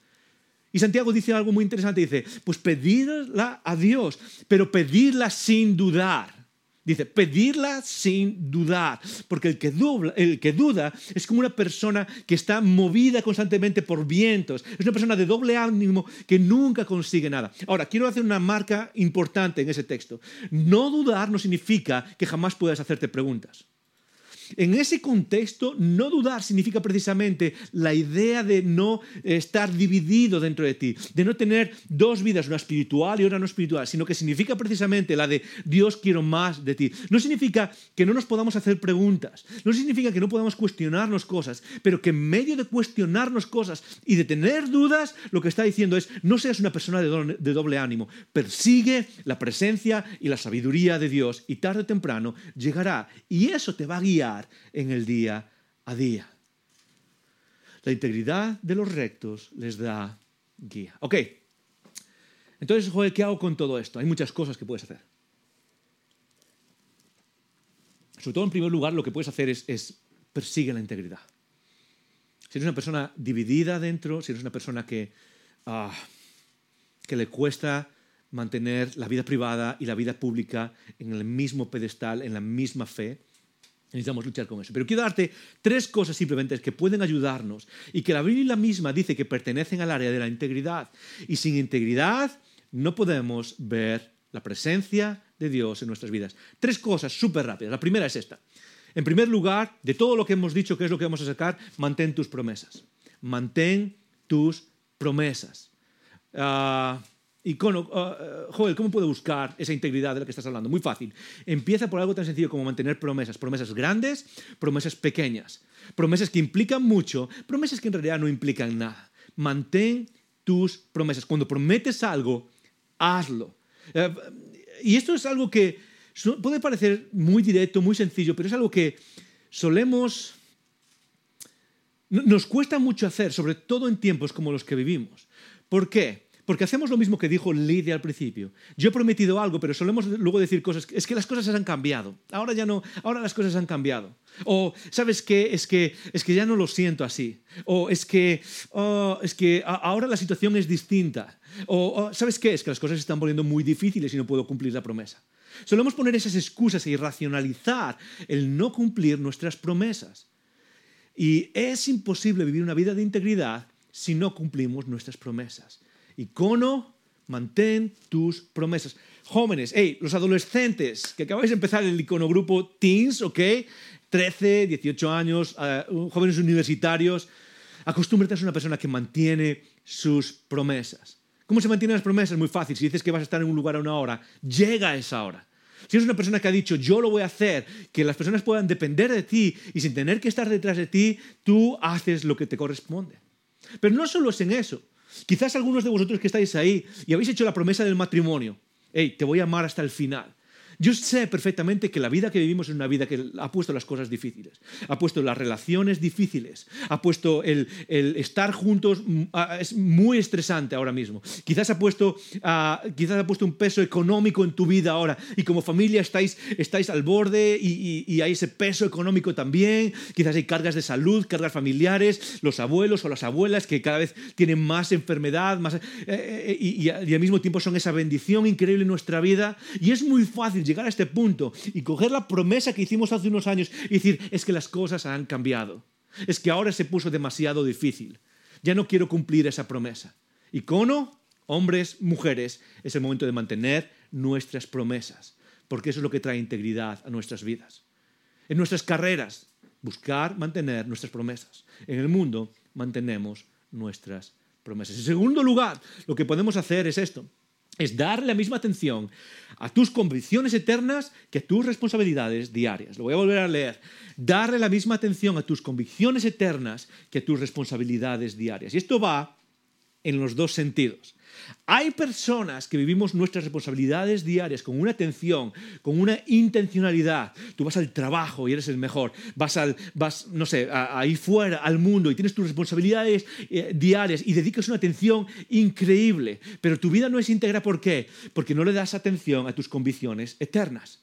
Y Santiago dice algo muy interesante, dice, pues pedidla a Dios, pero pedirla sin dudar. Dice, pedirla sin dudar, porque el que, el que duda es como una persona que está movida constantemente por vientos, es una persona de doble ánimo que nunca consigue nada. Ahora, quiero hacer una marca importante en ese texto. No dudar no significa que jamás puedas hacerte preguntas. En ese contexto, no dudar significa precisamente la idea de no estar dividido dentro de ti, de no tener dos vidas, una espiritual y una no espiritual, sino que significa precisamente la de Dios quiero más de ti. No significa que no nos podamos hacer preguntas, no significa que no podamos cuestionarnos cosas, pero que en medio de cuestionarnos cosas y de tener dudas, lo que está diciendo es no seas una persona de doble ánimo, persigue la presencia y la sabiduría de Dios y tarde o temprano llegará y eso te va a guiar en el día a día. La integridad de los rectos les da guía. Ok, entonces, joder, ¿qué hago con todo esto? Hay muchas cosas que puedes hacer. Sobre todo, en primer lugar, lo que puedes hacer es, es persigue la integridad. Si eres una persona dividida dentro, si eres una persona que, ah, que le cuesta mantener la vida privada y la vida pública en el mismo pedestal, en la misma fe, Necesitamos luchar con eso. Pero quiero darte tres cosas simplemente que pueden ayudarnos y que la Biblia misma dice que pertenecen al área de la integridad. Y sin integridad no podemos ver la presencia de Dios en nuestras vidas. Tres cosas súper rápidas. La primera es esta. En primer lugar, de todo lo que hemos dicho, que es lo que vamos a sacar, mantén tus promesas. Mantén tus promesas. Uh, Icono, uh, Joel, ¿cómo puedo buscar esa integridad de la que estás hablando? Muy fácil. Empieza por algo tan sencillo como mantener promesas. Promesas grandes, promesas pequeñas. Promesas que implican mucho, promesas que en realidad no implican nada. Mantén tus promesas. Cuando prometes algo, hazlo. Eh, y esto es algo que puede parecer muy directo, muy sencillo, pero es algo que solemos... Nos cuesta mucho hacer, sobre todo en tiempos como los que vivimos. ¿Por qué? Porque hacemos lo mismo que dijo Lidia al principio. Yo he prometido algo, pero solemos luego decir cosas. Es que las cosas han cambiado. Ahora ya no. Ahora las cosas han cambiado. O, ¿sabes qué? Es que, es que ya no lo siento así. O es que, oh, es que ahora la situación es distinta. O, ¿sabes qué? Es que las cosas se están poniendo muy difíciles y no puedo cumplir la promesa. Solemos poner esas excusas y racionalizar el no cumplir nuestras promesas. Y es imposible vivir una vida de integridad si no cumplimos nuestras promesas. Icono, mantén tus promesas. Jóvenes, hey, los adolescentes que acabáis de empezar el icono grupo Teens, ¿ok? 13, 18 años, eh, jóvenes universitarios, acostúmbrate a ser una persona que mantiene sus promesas. ¿Cómo se mantienen las promesas? Muy fácil. Si dices que vas a estar en un lugar a una hora, llega a esa hora. Si eres una persona que ha dicho, yo lo voy a hacer, que las personas puedan depender de ti y sin tener que estar detrás de ti, tú haces lo que te corresponde. Pero no solo es en eso. Quizás algunos de vosotros que estáis ahí y habéis hecho la promesa del matrimonio, hey, te voy a amar hasta el final. Yo sé perfectamente que la vida que vivimos es una vida que ha puesto las cosas difíciles, ha puesto las relaciones difíciles, ha puesto el, estar juntos, mm, es muy estresante ahora mismo. Quizás ha, puesto, quizás ha puesto un peso económico en tu vida ahora y como familia estáis, estáis al borde y, hay ese peso económico también. Quizás hay cargas de salud, cargas familiares, los abuelos o las abuelas que cada vez tienen más enfermedad más, eh, eh, y, y al mismo tiempo son esa bendición increíble en nuestra vida. Y es muy fácil llegar a este punto y coger la promesa que hicimos hace unos años y decir, es que las cosas han cambiado. Es que ahora se puso demasiado difícil. Ya no quiero cumplir esa promesa. Icono, hombres, mujeres, es el momento de mantener nuestras promesas, porque eso es lo que trae integridad a nuestras vidas. En nuestras carreras, buscar mantener nuestras promesas. En el mundo, mantenemos nuestras promesas. En segundo lugar, lo que podemos hacer es esto es darle la misma atención a tus convicciones eternas que a tus responsabilidades diarias. Lo voy a volver a leer. Darle la misma atención a tus convicciones eternas que a tus responsabilidades diarias. Y esto va en los dos sentidos. Hay personas que vivimos nuestras responsabilidades diarias con una atención, con una intencionalidad. Tú vas al trabajo y eres el mejor. Vas, al, vas no sé, ahí fuera, al mundo y tienes tus responsabilidades eh, diarias y dedicas una atención increíble. Pero tu vida no es íntegra, ¿por qué? Porque no le das atención a tus convicciones eternas.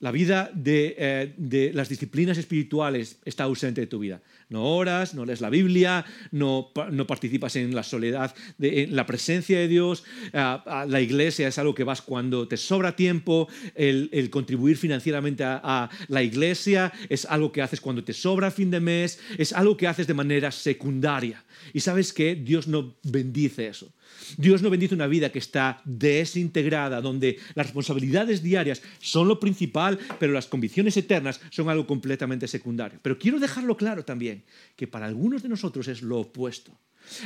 La vida de, eh, las disciplinas espirituales está ausente de tu vida. No oras, no lees la Biblia, no, participas en la soledad, en la presencia de Dios. la iglesia es algo que vas cuando te sobra tiempo. El, contribuir financieramente a, a, la iglesia es algo que haces cuando te sobra fin de mes. Es algo que haces de manera secundaria. Y sabes que Dios no bendice eso. Dios no bendice una vida que está desintegrada, donde las responsabilidades diarias son lo principal, pero las convicciones eternas son algo completamente secundario. Pero quiero dejarlo claro también, que para algunos de nosotros es lo opuesto.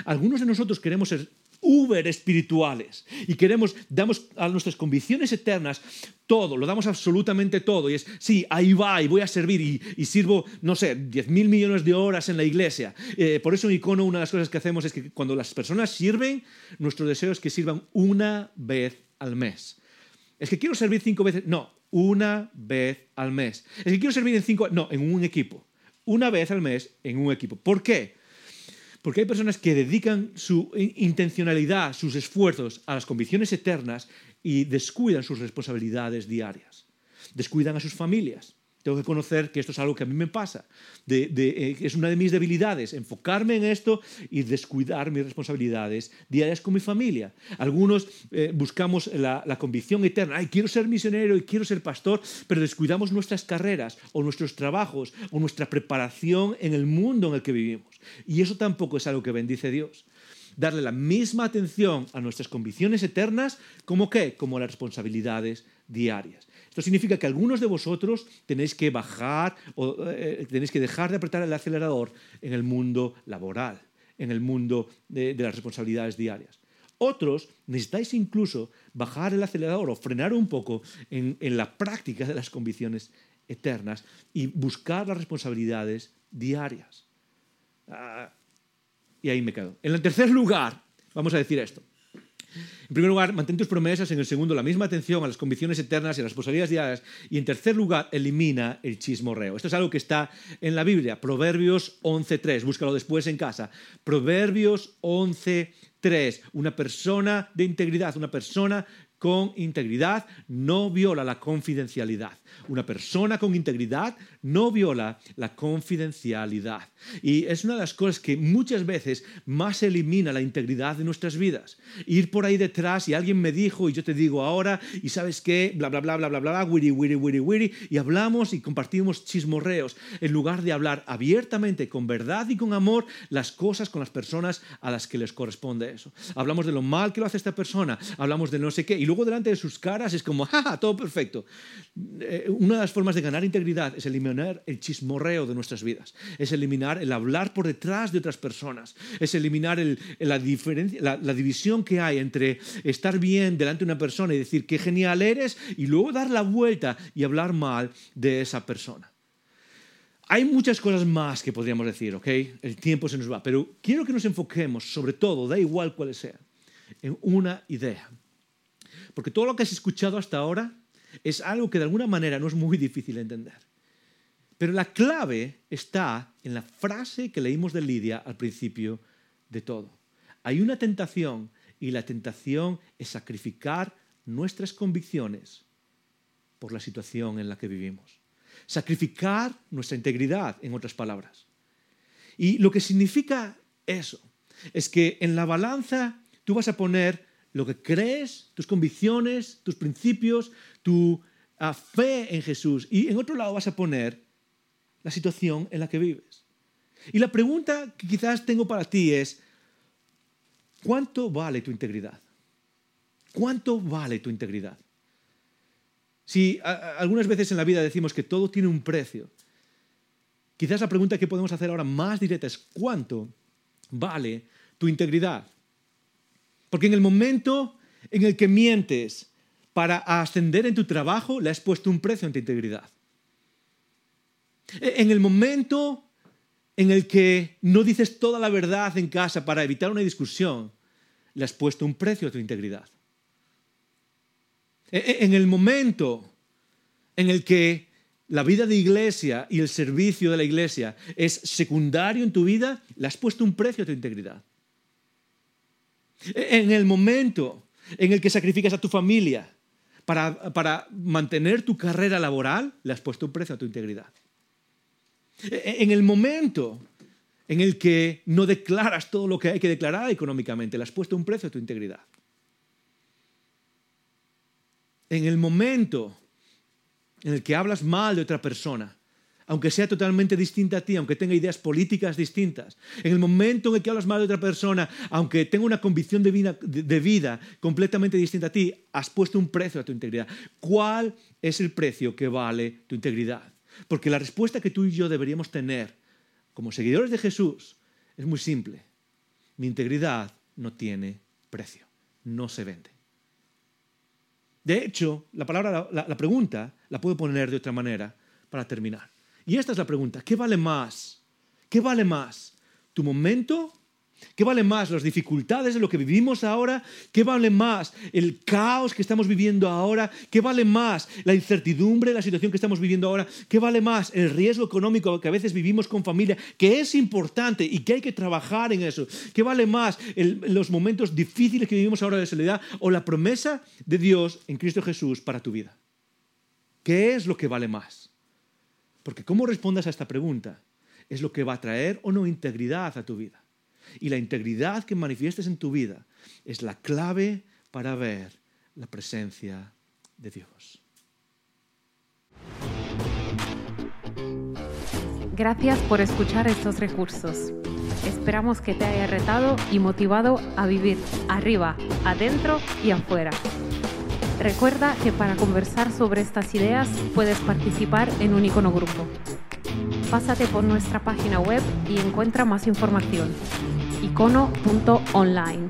Algunos de nosotros queremos ser uber espirituales y queremos, damos a nuestras convicciones eternas todo, lo damos absolutamente todo y es, sí, ahí va y voy a servir y, sirvo, no sé, 10 mil millones de horas en la iglesia. Eh, por eso en Icono una de las cosas que hacemos es que cuando las personas sirven, nuestro deseo es que sirvan una vez al mes. Es que quiero servir cinco veces, no, una vez al mes. Es que quiero servir en cinco, no, en un equipo. Una vez al mes en un equipo. ¿Por qué? Porque hay personas que dedican su intencionalidad, sus esfuerzos a las convicciones eternas y descuidan sus responsabilidades diarias. Descuidan a sus familias, tengo que conocer que esto es algo que a mí me pasa. Eh, es una de mis debilidades, enfocarme en esto y descuidar mis responsabilidades diarias con mi familia. Algunos eh, buscamos la, convicción eterna, ay, quiero ser misionero y quiero ser pastor, pero descuidamos nuestras carreras o nuestros trabajos o nuestra preparación en el mundo en el que vivimos. Y eso tampoco es algo que bendice Dios darle la misma atención a nuestras convicciones eternas como qué, como las responsabilidades diarias. Esto significa que algunos de vosotros tenéis que bajar o eh, tenéis que dejar de apretar el acelerador en el mundo laboral, en el mundo de, las responsabilidades diarias. Otros necesitáis incluso bajar el acelerador o frenar un poco en, la práctica de las convicciones eternas y buscar las responsabilidades diarias. Ah, y ahí me quedo. En el tercer lugar, vamos a decir esto. En primer lugar, mantén tus promesas. En el segundo, la misma atención a las convicciones eternas y a las responsabilidades diarias. Y en tercer lugar, elimina el chismorreo. Esto es algo que está en la Biblia. Proverbios 11.3. Búscalo después en casa. Proverbios 11.3. Una persona de integridad, una persona con integridad no viola la confidencialidad. Una persona con integridad no viola la confidencialidad. Y es una de las cosas que muchas veces más elimina la integridad de nuestras vidas. Ir por ahí detrás y alguien me dijo y yo te digo ahora y sabes qué, bla, bla, bla, bla, bla, bla, wiri, wiri, wiri, wiri, y hablamos y compartimos chismorreos en lugar de hablar abiertamente, con verdad y con amor, las cosas con las personas a las que les corresponde eso. Hablamos de lo mal que lo hace esta persona, hablamos de no sé qué, y luego delante de sus caras es como, [LAUGHS] jaja, todo perfecto. Eh, una de las formas de ganar integridad es eliminar el chismorreo de nuestras vidas, es eliminar el hablar por detrás de otras personas, es eliminar la, diferencia, la, división que hay entre estar bien delante de una persona y decir qué genial eres y luego dar la vuelta y hablar mal de esa persona. Hay muchas cosas más que podríamos decir, ¿ok? El tiempo se nos va, pero quiero que nos enfoquemos, sobre todo, da igual cuál sea, en una idea. Porque todo lo que has escuchado hasta ahora es algo que de alguna manera no es muy difícil de entender. Pero la clave está en la frase que leímos de Lidia al principio de todo. Hay una tentación y la tentación es sacrificar nuestras convicciones por la situación en la que vivimos. Sacrificar nuestra integridad, en otras palabras. Y lo que significa eso es que en la balanza tú vas a poner lo que crees, tus convicciones, tus principios, tu ah, fe en Jesús. Y en otro lado vas a poner la situación en la que vives. Y la pregunta que quizás tengo para ti es, ¿cuánto vale tu integridad? ¿Cuánto vale tu integridad? Si algunas veces en la vida decimos que todo tiene un precio, quizás la pregunta que podemos hacer ahora más directa es, ¿cuánto vale tu integridad? Porque en el momento en el que mientes para ascender en tu trabajo, le has puesto un precio en tu integridad. En el momento en el que no dices toda la verdad en casa para evitar una discusión, le has puesto un precio a tu integridad. En el momento en el que la vida de iglesia y el servicio de la iglesia es secundario en tu vida, le has puesto un precio a tu integridad. En el momento en el que sacrificas a tu familia para, para mantener tu carrera laboral, le has puesto un precio a tu integridad. E-, en el momento en el que no declaras todo lo que hay que declarar económicamente, le has puesto un precio a tu integridad. En el momento en el que hablas mal de otra persona, aunque sea totalmente distinta a ti, aunque tenga ideas políticas distintas, en el momento en el que hablas mal de otra persona, aunque tenga una convicción de vida, completamente distinta a ti, has puesto un precio a tu integridad. ¿Cuál es el precio que vale tu integridad? Porque la respuesta que tú y yo deberíamos tener como seguidores de Jesús es muy simple. Mi integridad no tiene precio, no se vende. De hecho, la, pregunta la puedo poner de otra manera para terminar. Y esta es la pregunta, ¿qué vale más? ¿Qué vale más? ¿Tu momento ¿Qué vale más las dificultades de lo que vivimos ahora? ¿Qué vale más el caos que estamos viviendo ahora? ¿Qué vale más la incertidumbre de la situación que estamos viviendo ahora? ¿Qué vale más el riesgo económico que a veces vivimos con familia, que es importante y que hay que trabajar en eso? ¿Qué vale más los momentos difíciles que vivimos ahora de soledad o la promesa de Dios en Cristo Jesús para tu vida? ¿Qué es lo que vale más? Porque cómo respondas a esta pregunta es lo que va a traer o no integridad a tu vida. Y la integridad que manifiestes en tu vida es la clave para ver la presencia de Dios. Gracias por escuchar estos recursos. Esperamos que te haya retado y motivado a vivir arriba, adentro y afuera. Recuerda que para conversar sobre estas ideas puedes participar en un icono grupo. Pásate por nuestra página web y encuentra más información icono.online.